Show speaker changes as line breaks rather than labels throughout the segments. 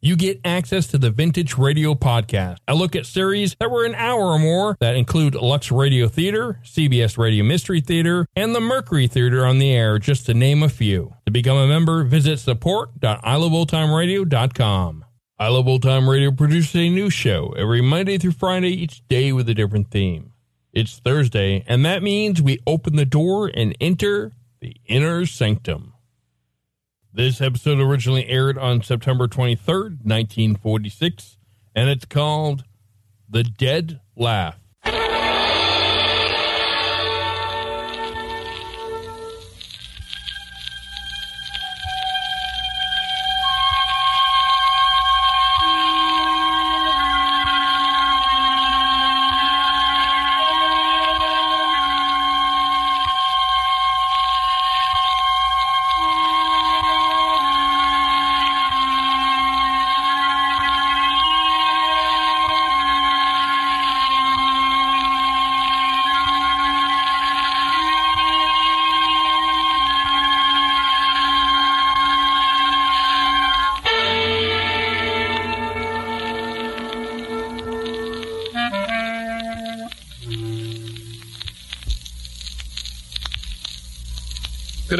you get access to the Vintage Radio Podcast. I look at series that were an hour or more that include Lux Radio Theater, CBS Radio Mystery Theater, and the Mercury Theater on the air, just to name a few. To become a member, visit support.iloveoldtimeradio.com. I Love Old Time Radio produces a new show every Monday through Friday, each day with a different theme. It's Thursday, and that means we open the door and enter the inner sanctum. This episode originally aired on September 23rd, 1946, and it's called The Dead Laugh.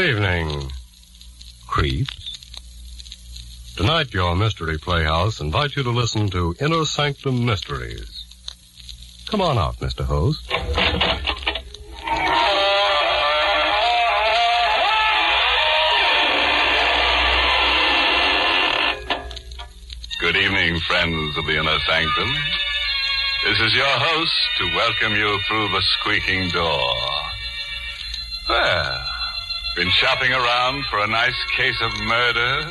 Evening, creeps. Tonight, your Mystery Playhouse invites you to listen to Inner Sanctum Mysteries. Come on out, Mr. Host.
Good evening, friends of the Inner Sanctum. This is your host to welcome you through the squeaking door. Well, been shopping around for a nice case of murder?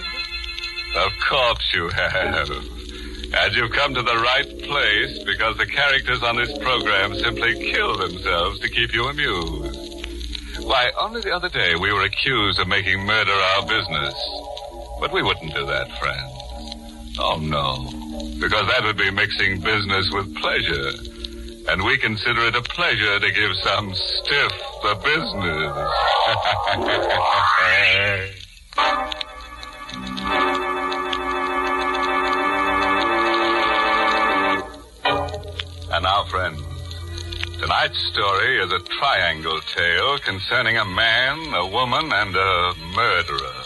Of course you have. And you've come to the right place because the characters on this program simply kill themselves to keep you amused. Why, only the other day we were accused of making murder our business. But we wouldn't do that, friends. Oh, no. Because that would be mixing business with pleasure. And we consider it a pleasure to give some stiff the business. and now, friends, tonight's story is a triangle tale concerning a man, a woman, and a murderer.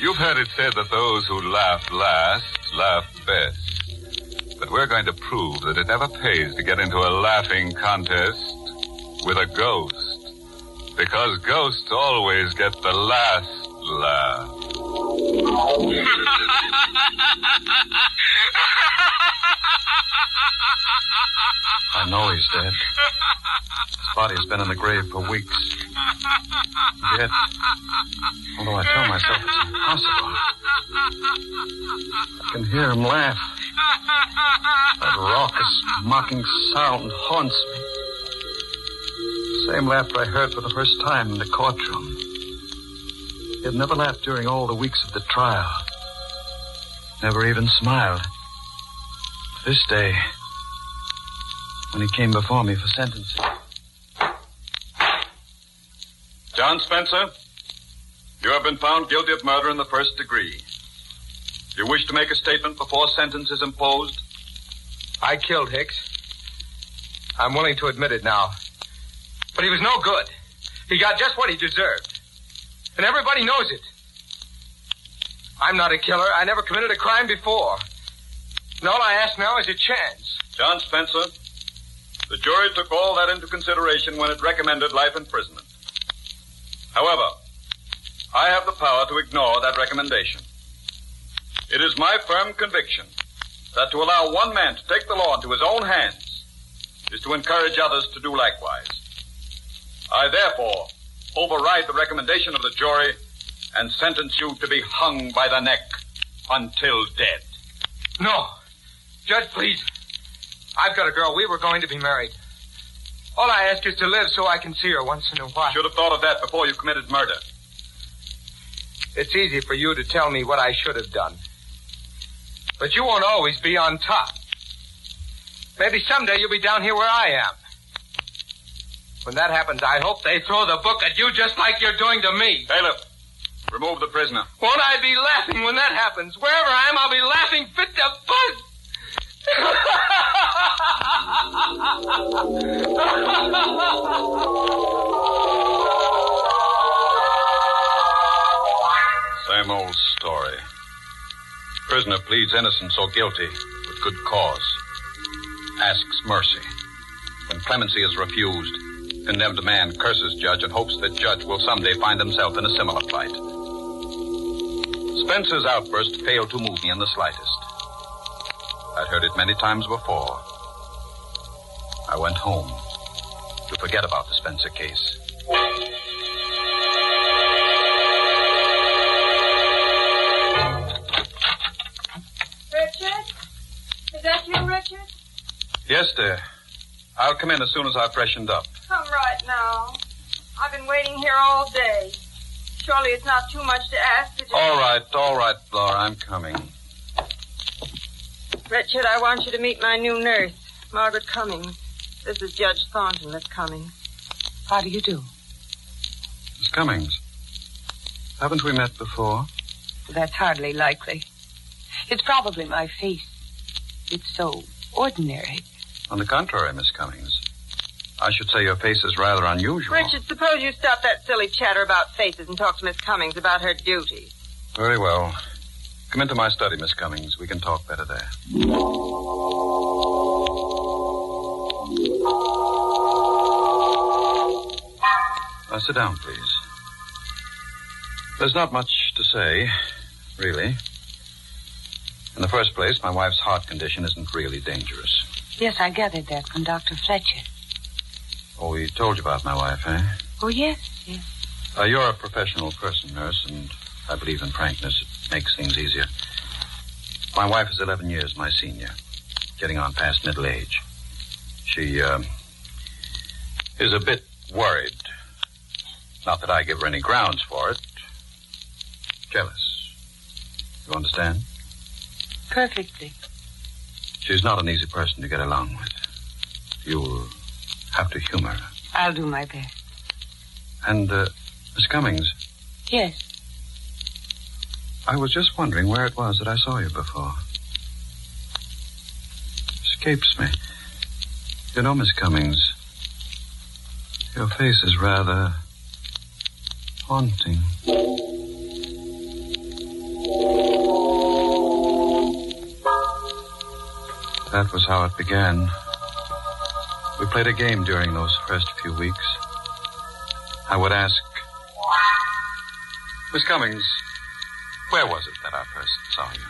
You've heard it said that those who laugh last laugh best. But we're going to prove that it never pays to get into a laughing contest with a ghost. Because ghosts always get the last laugh.
I know he's dead. His body's been in the grave for weeks. Yet, although I tell myself it's impossible, I can hear him laugh.
That raucous, mocking sound haunts me. Same laughter I heard for the first time in the courtroom. He had never laughed during all the weeks of the trial. Never even smiled. This day, when he came before me for sentencing.
John Spencer, you have been found guilty of murder in the first degree. You wish to make a statement before sentence is imposed?
I killed Hicks. I'm willing to admit it now. But he was no good. He got just what he deserved. And everybody knows it. I'm not a killer. I never committed a crime before. And all I ask now is a chance.
John Spencer, the jury took all that into consideration when it recommended life imprisonment. However, I have the power to ignore that recommendation. It is my firm conviction that to allow one man to take the law into his own hands is to encourage others to do likewise. I therefore override the recommendation of the jury and sentence you to be hung by the neck until dead.
No. Judge, please. I've got a girl. We were going to be married. All I ask is to live so I can see her once in a while.
Should have thought of that before you committed murder.
It's easy for you to tell me what I should have done. But you won't always be on top. Maybe someday you'll be down here where I am. When that happens, I hope they throw the book at you just like you're doing to me.
Bailiff, remove the prisoner.
Won't I be laughing when that happens? Wherever I am, I'll be laughing fit to buzz.
Same old story. Prisoner pleads innocence or guilty with good cause. Asks mercy. When clemency is refused, condemned man curses judge and hopes that judge will someday find himself in a similar plight. Spencer's outburst failed to move me in the slightest. I'd heard it many times before. I went home to forget about the Spencer case.
Richard?
Yes, dear. I'll come in as soon as I've freshened up.
Come right now. I've been waiting here all day. Surely it's not too much to ask to just...
All right, all right, Laura, I'm coming.
Richard, I want you to meet my new nurse, Margaret Cummings. This is Judge Thornton that's coming.
How do you do?
Miss Cummings, haven't we met before?
That's hardly likely. It's probably my face. It's so ordinary.
On the contrary, Miss Cummings. I should say your face is rather unusual.
Richard, suppose you stop that silly chatter about faces and talk to Miss Cummings about her duty.
Very well. Come into my study, Miss Cummings. We can talk better there. Now, sit down, please. There's not much to say, really. In the first place, my wife's heart condition isn't really dangerous.
Yes, I gathered that from Dr. Fletcher.
Oh, he told you about my wife, eh?
Oh, yes, yes.
Uh, you're a professional person, nurse, and I believe in frankness. It makes things easier. My wife is 11 years my senior, getting on past middle age. She, uh, is a bit worried. Not that I give her any grounds for it. Jealous. You understand?
Perfectly.
She's not an easy person to get along with. You'll have to humor her.
I'll do my best.
And, uh, Miss Cummings,
Yes.
I was just wondering where it was that I saw you before. Escapes me. You know, Miss Cummings, your face is rather haunting. That was how it began. We played a game during those first few weeks. I would ask, Miss Cummings, where was it that I first saw you?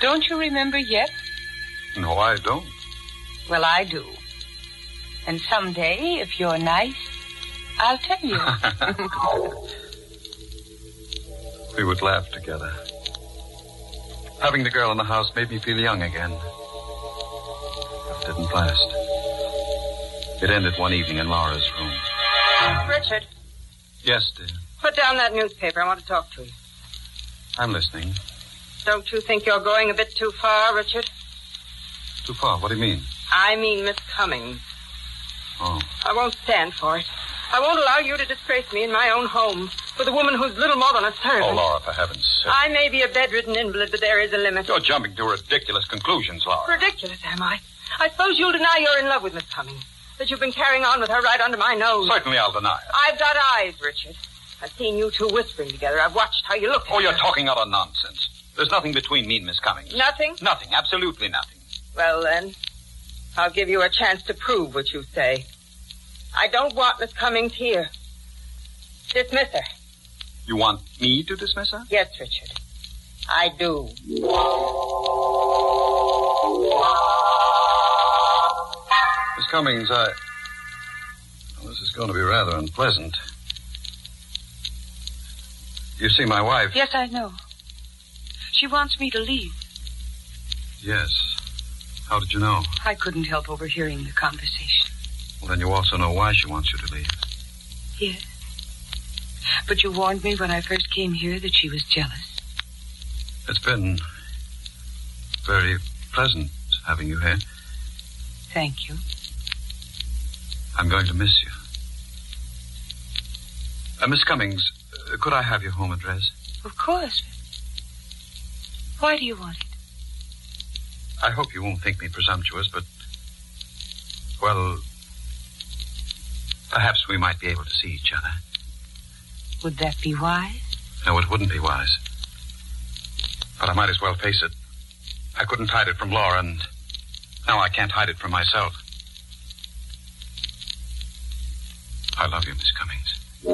Don't you remember yet?
No, I don't.
Well, I do. And someday, if you're nice, I'll tell you.
we would laugh together. Having the girl in the house made me feel young again. Happened last. It ended one evening in Laura's room.
Richard,
Yes, dear.
put down that newspaper. I want to talk to you.
I'm listening.
Don't you think you're going a bit too far, Richard?
Too far. What do you mean?
I mean Miss Cummings.
Oh.
I won't stand for it. I won't allow you to disgrace me in my own home with a woman who's little more than a servant.
Oh, Laura, for heaven's sake.
I may be a bedridden invalid, but there is a limit.
You're jumping to ridiculous conclusions, Laura.
Ridiculous, am I? I suppose you'll deny you're in love with Miss Cummings. That you've been carrying on with her right under my nose.
Certainly I'll deny it.
I've got eyes, Richard. I've seen you two whispering together. I've watched how you look at
Oh, you're
her.
talking utter nonsense. There's nothing between me and Miss Cummings.
Nothing?
Nothing. Absolutely nothing.
Well, then, I'll give you a chance to prove what you say. I don't want Miss Cummings here. Dismiss her.
You want me to dismiss her?
Yes, Richard. I do.
Cummings, I. Well, this is going to be rather unpleasant. You see, my wife.
Yes, I know. She wants me to leave.
Yes. How did you know?
I couldn't help overhearing the conversation.
Well, then you also know why she wants you to leave.
Yes. But you warned me when I first came here that she was jealous.
It's been very pleasant having you here.
Thank you.
I'm going to miss you. Uh, Miss Cummings, uh, could I have your home address?
Of course. Why do you want it?
I hope you won't think me presumptuous, but. Well. Perhaps we might be able to see each other.
Would that be wise?
No, it wouldn't be wise. But I might as well face it. I couldn't hide it from Laura, and now I can't hide it from myself. I love you, Miss Cummings. That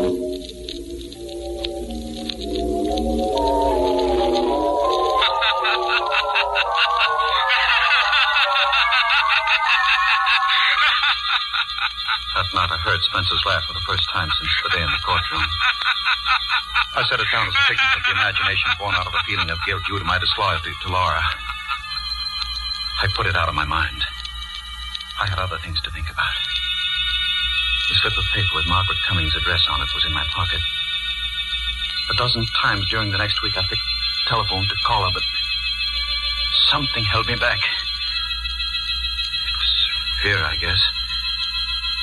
night I heard Spencer's laugh for the first time since the day in the courtroom. I set it down as a figment of the imagination born out of a feeling of guilt due to my disloyalty to Laura. I put it out of my mind. I had other things to think about. The slip of paper with Margaret Cummings' address on it was in my pocket. A dozen times during the next week I picked telephone to call her, but something held me back. It was fear, I guess.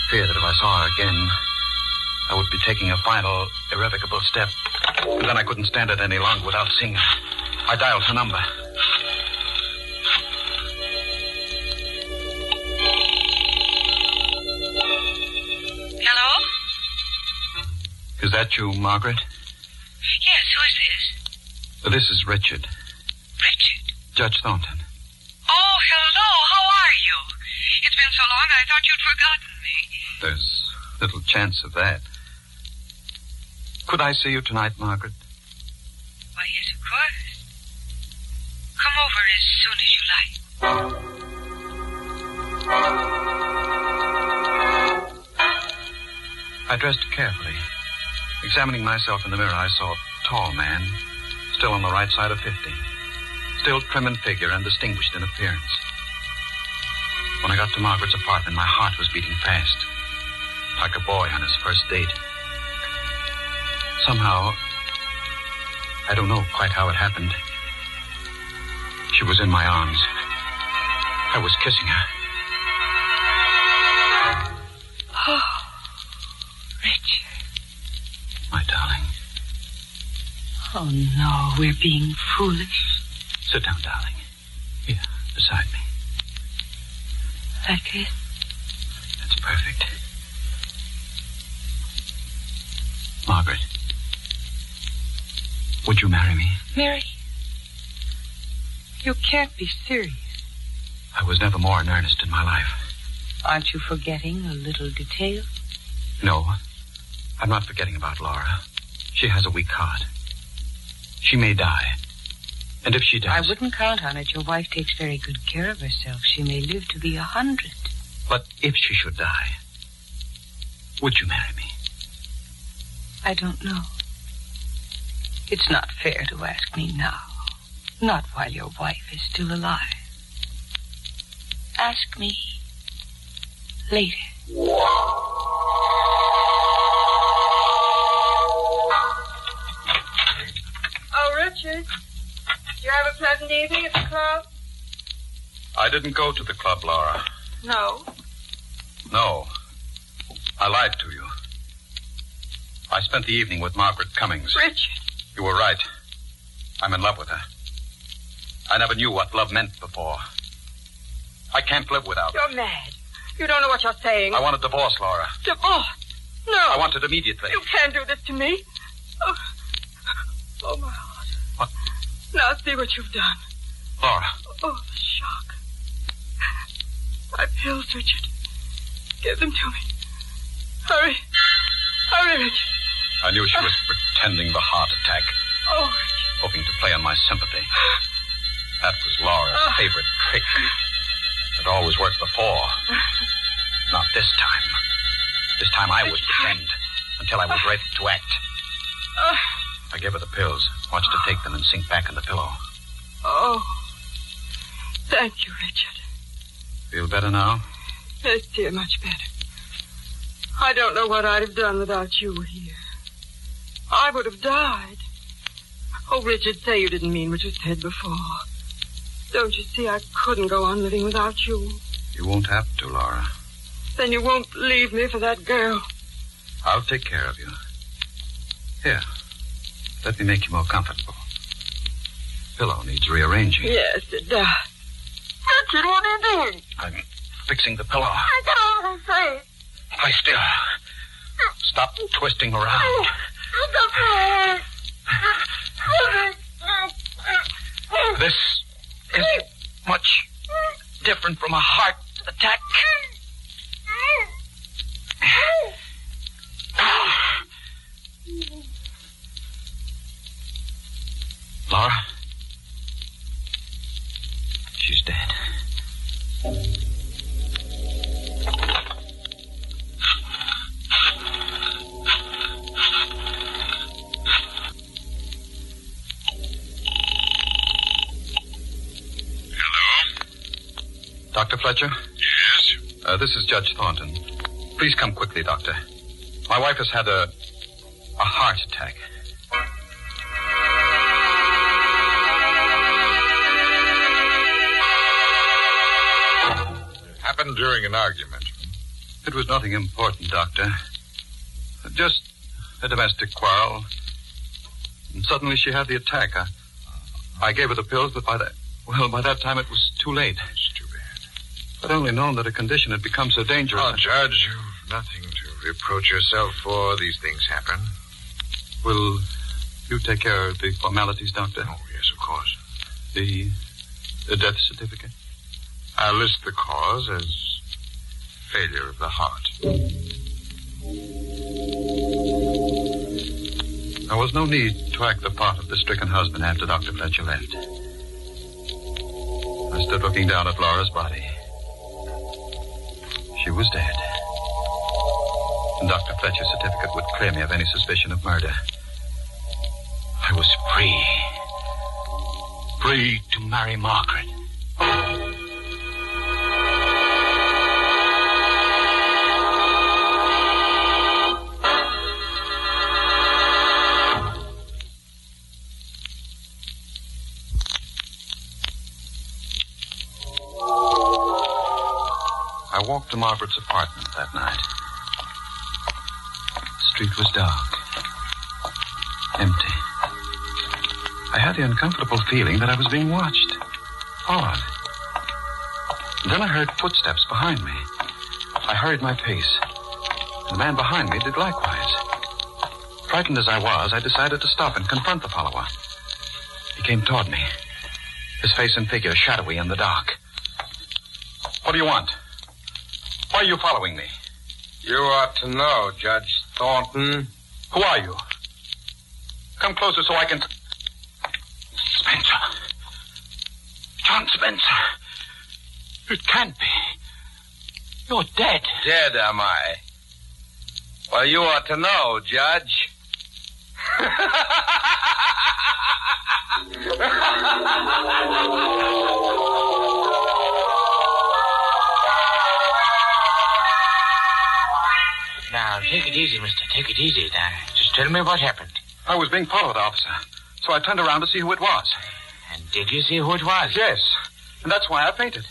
Fear that if I saw her again, I would be taking a final, irrevocable step. And then I couldn't stand it any longer without seeing her. I dialed her number. That you, Margaret?
Yes, who is this?
This is Richard.
Richard.
Judge Thornton.
Oh, hello. How are you? It's been so long I thought you'd forgotten me.
There's little chance of that. Could I see you tonight, Margaret?
Why, yes, of course. Come over as soon as you like.
I dressed carefully. Examining myself in the mirror, I saw a tall man, still on the right side of 50. Still trim in figure and distinguished in appearance. When I got to Margaret's apartment, my heart was beating fast, like a boy on his first date. Somehow, I don't know quite how it happened. She was in my arms. I was kissing her.
Oh, no, we're being foolish.
Sit down, darling. Here, beside me.
Like this?
That's perfect. Margaret. Would you marry me?
Mary? You can't be serious.
I was never more in earnest in my life.
Aren't you forgetting a little detail?
No, I'm not forgetting about Laura. She has a weak heart. She may die. And if she does.
I wouldn't count on it. Your wife takes very good care of herself. She may live to be a hundred.
But if she should die, would you marry me?
I don't know. It's not fair to ask me now. Not while your wife is still alive. Ask me later.
Richard. Did you have a pleasant evening at the club?
I didn't go to the club, Laura.
No.
No. I lied to you. I spent the evening with Margaret Cummings.
Richard.
You were right. I'm in love with her. I never knew what love meant before. I can't live without her.
You're mad. You don't know what you're saying.
I want a divorce, Laura.
Divorce? No.
I want it immediately.
You can't do this to me. Oh, oh my? Now see what you've done.
Laura,
Oh, the shock. My pills, Richard. Give them to me. Hurry. Hurry, Richard.
I knew she was pretending the heart attack,
Oh,
hoping to play on my sympathy. That was Laura's
Ah.
favorite trick. It always worked before. Not this time. This time I would pretend until I was ready to act.
uh,
I gave her the pills, watched her take them and sink back in the pillow.
oh. Thank you, Richard.
Feel better now?
Yes, dear, much better. I don't know what I'd have done without you here. I would have died. Oh, Richard, say you didn't mean what you said before. Don't you see I couldn't go on living without you?
You won't have to, Laura.
Then you won't leave me for that girl.
I'll take care of you. Here, let me make you more comfortable. Pillow needs rearranging.
Yes, it does. Richard, what are you doing?
I'm fixing the pillow.
I don't want to say.
Lie still. Stop twisting around. This is much different from a heart attack. Fletcher?
Yes?
Uh, this is Judge Thornton. Please come quickly, Doctor. My wife has had a. a heart attack.
Happened during an argument.
It was nothing important, Doctor. Just a domestic quarrel. And suddenly she had the attack. I, I gave her the pills, but by that. Well, by that time it was too late. I'd only known that a condition had become so dangerous.
Oh, Judge, you've nothing to reproach yourself for. These things happen.
Will you take care of the formalities, Doctor?
Oh, yes, of course.
The, the death certificate?
I'll list the cause as failure of the heart.
There was no need to act the part of the stricken husband after Dr. Fletcher left. I stood looking down at Laura's body. She was dead. And Dr. Fletcher's certificate would clear me of any suspicion of murder. I was free. Free to marry Margaret. I walked to Margaret's apartment that night. The street was dark, empty. I had the uncomfortable feeling that I was being watched, followed. Then I heard footsteps behind me. I hurried my pace. The man behind me did likewise. Frightened as I was, I decided to stop and confront the follower. He came toward me, his face and figure shadowy in the dark. What do you want? Why are you following me?
You ought to know, Judge Thornton.
Who are you? Come closer so I can. Spencer. John Spencer. It can't be. You're dead.
Dead, am I? Well, you ought to know, Judge.
it easy, mister. Take it easy. Now, just tell me what happened.
I was being followed, officer. So I turned around to see who it was.
And did you see who it was?
Yes. And that's why I fainted.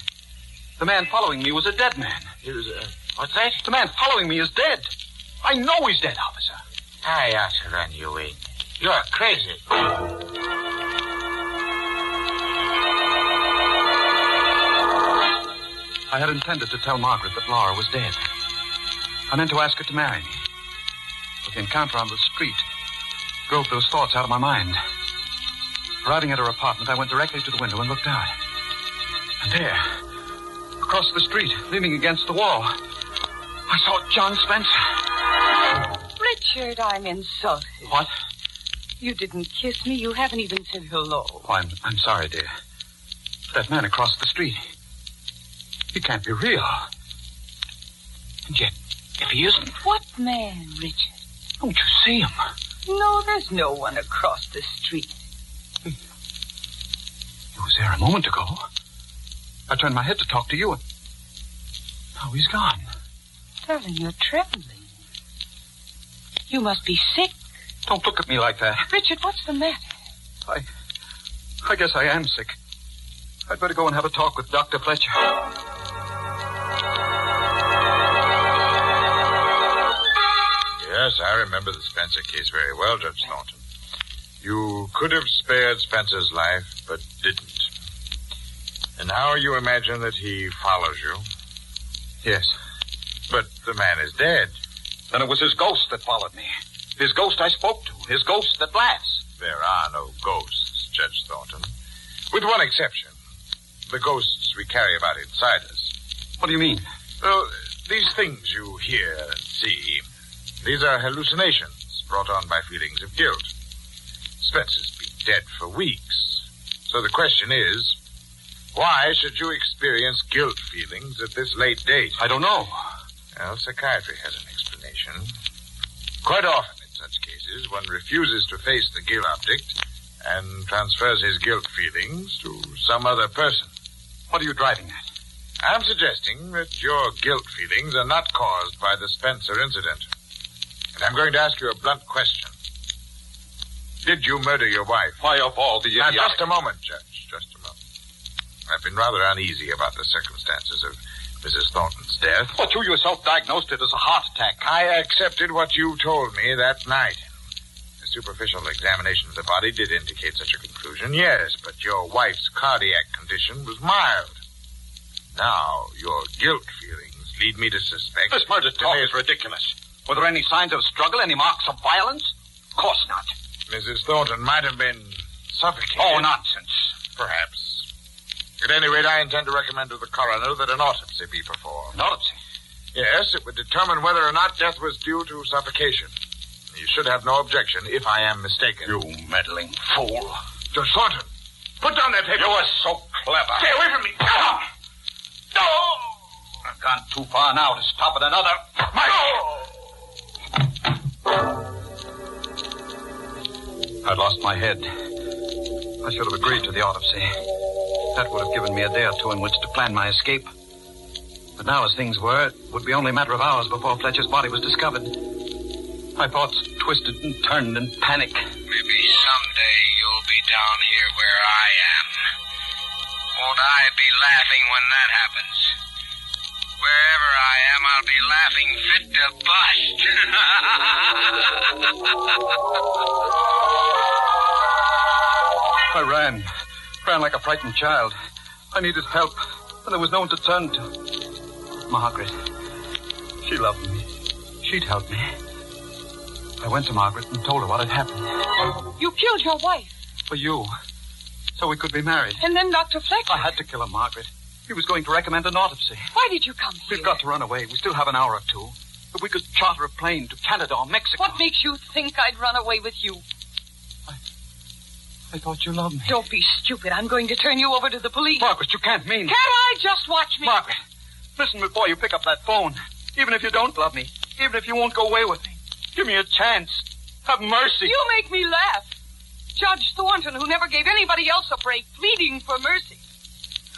The man following me was a dead man.
He was, uh, what's that?
The man following me is dead. I know he's dead, officer.
I ought to run you in. You're crazy.
I had intended to tell Margaret that Laura was dead. I meant to ask her to marry me. But the encounter on the street drove those thoughts out of my mind. Arriving at her apartment, I went directly to the window and looked out. And there, across the street, leaning against the wall, I saw John Spencer.
Richard, I'm insulted.
What?
You didn't kiss me. You haven't even said hello.
Oh, I'm, I'm sorry, dear. That man across the street. He can't be real. And yet, if he isn't,
What man, Richard?
Don't you see him?
No, there's no one across the street.
He was there a moment ago. I turned my head to talk to you, and now he's gone.
Darling, you're trembling. You must be sick.
Don't look at me like that.
Richard, what's the matter?
I, I guess I am sick. I'd better go and have a talk with Dr. Fletcher.
Yes, I remember the Spencer case very well, Judge Thornton. You could have spared Spencer's life, but didn't. And now you imagine that he follows you.
Yes.
But the man is dead.
Then it was his ghost that followed me. His ghost I spoke to. His ghost that laughs.
There are no ghosts, Judge Thornton. With one exception. The ghosts we carry about inside us.
What do you mean?
Well, these things you hear and see, these are hallucinations brought on by feelings of guilt. Spencer's been dead for weeks. So the question is, why should you experience guilt feelings at this late date?
I don't know.
Well, psychiatry has an explanation. Quite often in such cases, one refuses to face the guilt object and transfers his guilt feelings to some other person.
What are you driving at?
I'm suggesting that your guilt feelings are not caused by the Spencer incident. I'm going to ask you a blunt question. Did you murder your wife?
Why, of all the
Now, just a moment, Judge. Just a moment. I've been rather uneasy about the circumstances of Mrs. Thornton's death.
But you yourself diagnosed it as a heart attack.
I accepted what you told me that night. A superficial examination of the body did indicate such a conclusion, yes, but your wife's cardiac condition was mild. Now, your guilt feelings lead me to suspect.
This murder talk is ridiculous. Were there any signs of struggle, any marks of violence? Of course not.
Mrs. Thornton might have been suffocated.
Oh, nonsense.
Perhaps. At any rate, I intend to recommend to the coroner that an autopsy be performed.
An autopsy?
Yes, it would determine whether or not death was due to suffocation. You should have no objection if I am mistaken.
You meddling fool.
Judge Thornton, put down that paper.
You are so clever.
Stay away from me.
No! I've gone too far now to stop at another. I'd lost my head. I should have agreed to the autopsy. That would have given me a day or two in which to plan my escape. But now, as things were, it would be only a matter of hours before Fletcher's body was discovered. My thoughts twisted and turned in panic.
Maybe someday you'll be down here where I am. Won't I be laughing when that happens? Wherever I am, I'll be laughing fit to bust.
I ran. Ran like a frightened child. I needed help, and there was no one to turn to. Margaret. She loved me. She'd help me. I went to Margaret and told her what had happened.
You killed your wife.
For you. So we could be married.
And then Dr. Fletcher.
I had to kill her, Margaret. He was going to recommend an autopsy.
Why did you come here?
We've got to run away. We still have an hour or two. If we could charter a plane to Canada or Mexico.
What makes you think I'd run away with you?
I, I thought you loved me.
Don't be stupid. I'm going to turn you over to the police.
Margaret, you can't mean
Can't I just watch me?
Margaret, listen before you pick up that phone. Even if you don't love me, even if you won't go away with me, give me a chance. Have mercy.
You make me laugh. Judge Thornton, who never gave anybody else a break, pleading for mercy.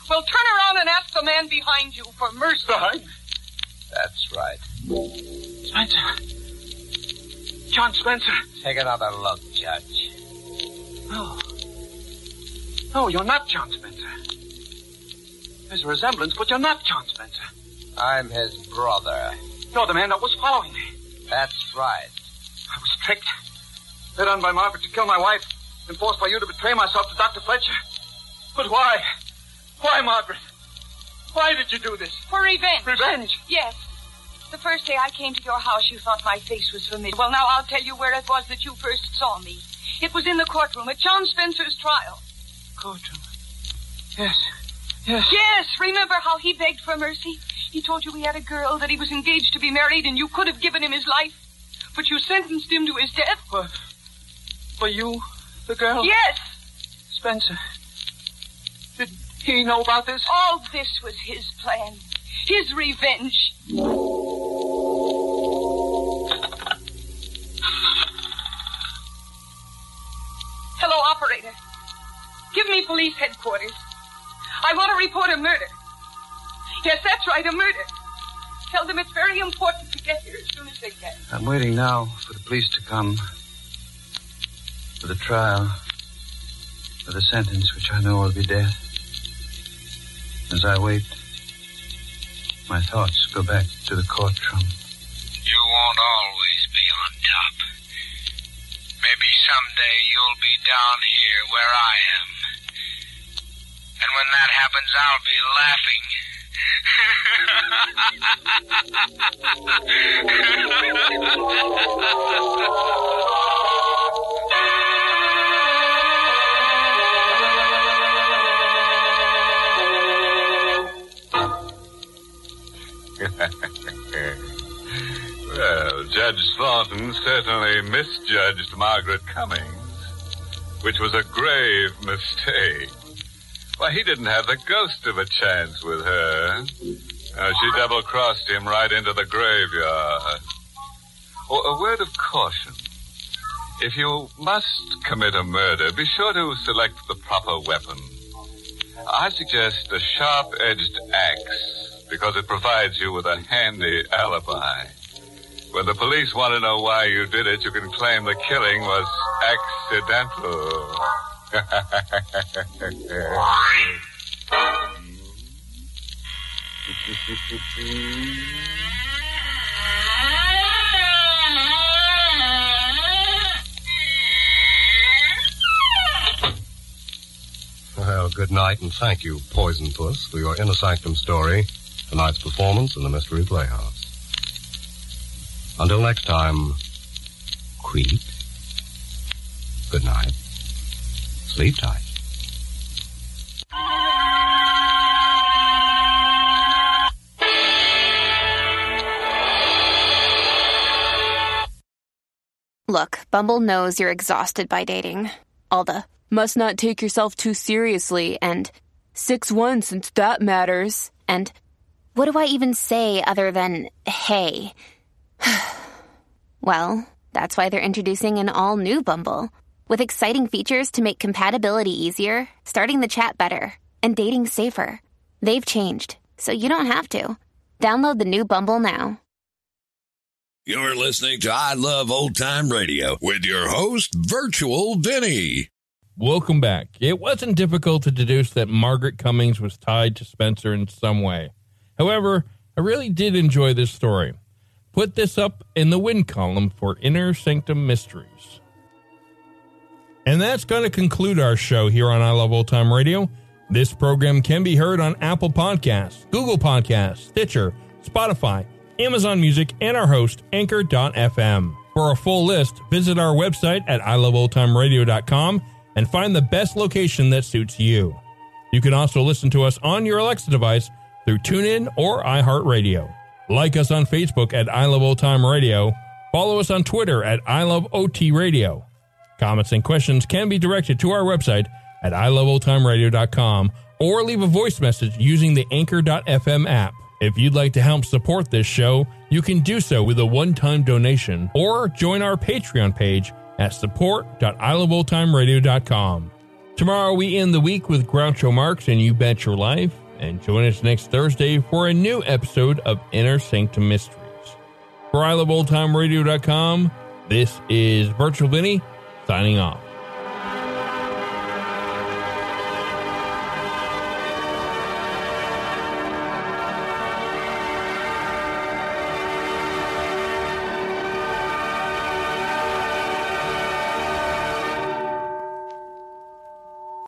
Well, turn around and ask the man behind you for mercy.
Behind?
That's right.
Spencer. John Spencer.
Take another look, Judge.
No. No, you're not John Spencer. There's a resemblance, but you're not John Spencer.
I'm his brother.
You're the man that was following me.
That's right.
I was tricked. Led on by Margaret to kill my wife, and forced by you to betray myself to Dr. Fletcher. But why? Why, Margaret? Why did you do this?
For revenge.
Revenge?
Yes. The first day I came to your house, you thought my face was familiar. Well, now I'll tell you where it was that you first saw me. It was in the courtroom at John Spencer's trial.
Courtroom? Yes. Yes.
Yes. Remember how he begged for mercy? He told you he had a girl, that he was engaged to be married, and you could have given him his life. But you sentenced him to his death.
For, for you, the girl?
Yes.
Spencer. He know about this?
All this was his plan. His revenge. Hello, operator. Give me police headquarters. I want to report a murder. Yes, that's right, a murder. Tell them it's very important to get here as soon as they can.
I'm waiting now for the police to come. For the trial. For the sentence, which I know will be death. As I wait, my thoughts go back to the courtroom.
You won't always be on top. Maybe someday you'll be down here where I am. And when that happens, I'll be laughing.
Judge Thornton certainly misjudged Margaret Cummings, which was a grave mistake. Why, he didn't have the ghost of a chance with her. Uh, she double crossed him right into the graveyard. Oh, a word of caution. If you must commit a murder, be sure to select the proper weapon. I suggest a sharp edged axe because it provides you with a handy alibi. When the police want to know why you did it, you can claim the killing was accidental.
Well, good night, and thank you, Poison Puss, for your Inner Sanctum story, tonight's performance in the Mystery Playhouse. Until next time, Creep. Good night. Sleep tight.
Look, Bumble knows you're exhausted by dating. All the must not take yourself too seriously and 6 1 since that matters. And what do I even say other than hey? well, that's why they're introducing an all new Bumble with exciting features to make compatibility easier, starting the chat better, and dating safer. They've changed, so you don't have to. Download the new Bumble now.
You're listening to I Love Old Time Radio with your host, Virtual Vinny.
Welcome back. It wasn't difficult to deduce that Margaret Cummings was tied to Spencer in some way. However, I really did enjoy this story. Put this up in the win column for Inner Sanctum Mysteries. And that's going to conclude our show here on I Love Old Time Radio. This program can be heard on Apple Podcasts, Google Podcasts, Stitcher, Spotify, Amazon Music, and our host, Anchor.fm. For a full list, visit our website at iloveoldtimeradio.com and find the best location that suits you. You can also listen to us on your Alexa device through TuneIn or iHeartRadio. Like us on Facebook at I Love Old Time Radio. Follow us on Twitter at I Love OT Radio. Comments and questions can be directed to our website at iloveoldtimeradio.com or leave a voice message using the Anchor.fm app. If you'd like to help support this show, you can do so with a one-time donation or join our Patreon page at support.iloveoldtimeradio.com. Tomorrow we end the week with Groucho Marx and You Bet Your Life, and join us next Thursday for a new episode of Inner Sanctum Mysteries. For iloveoldtimeradio.com, This is Virtual Vinny signing off.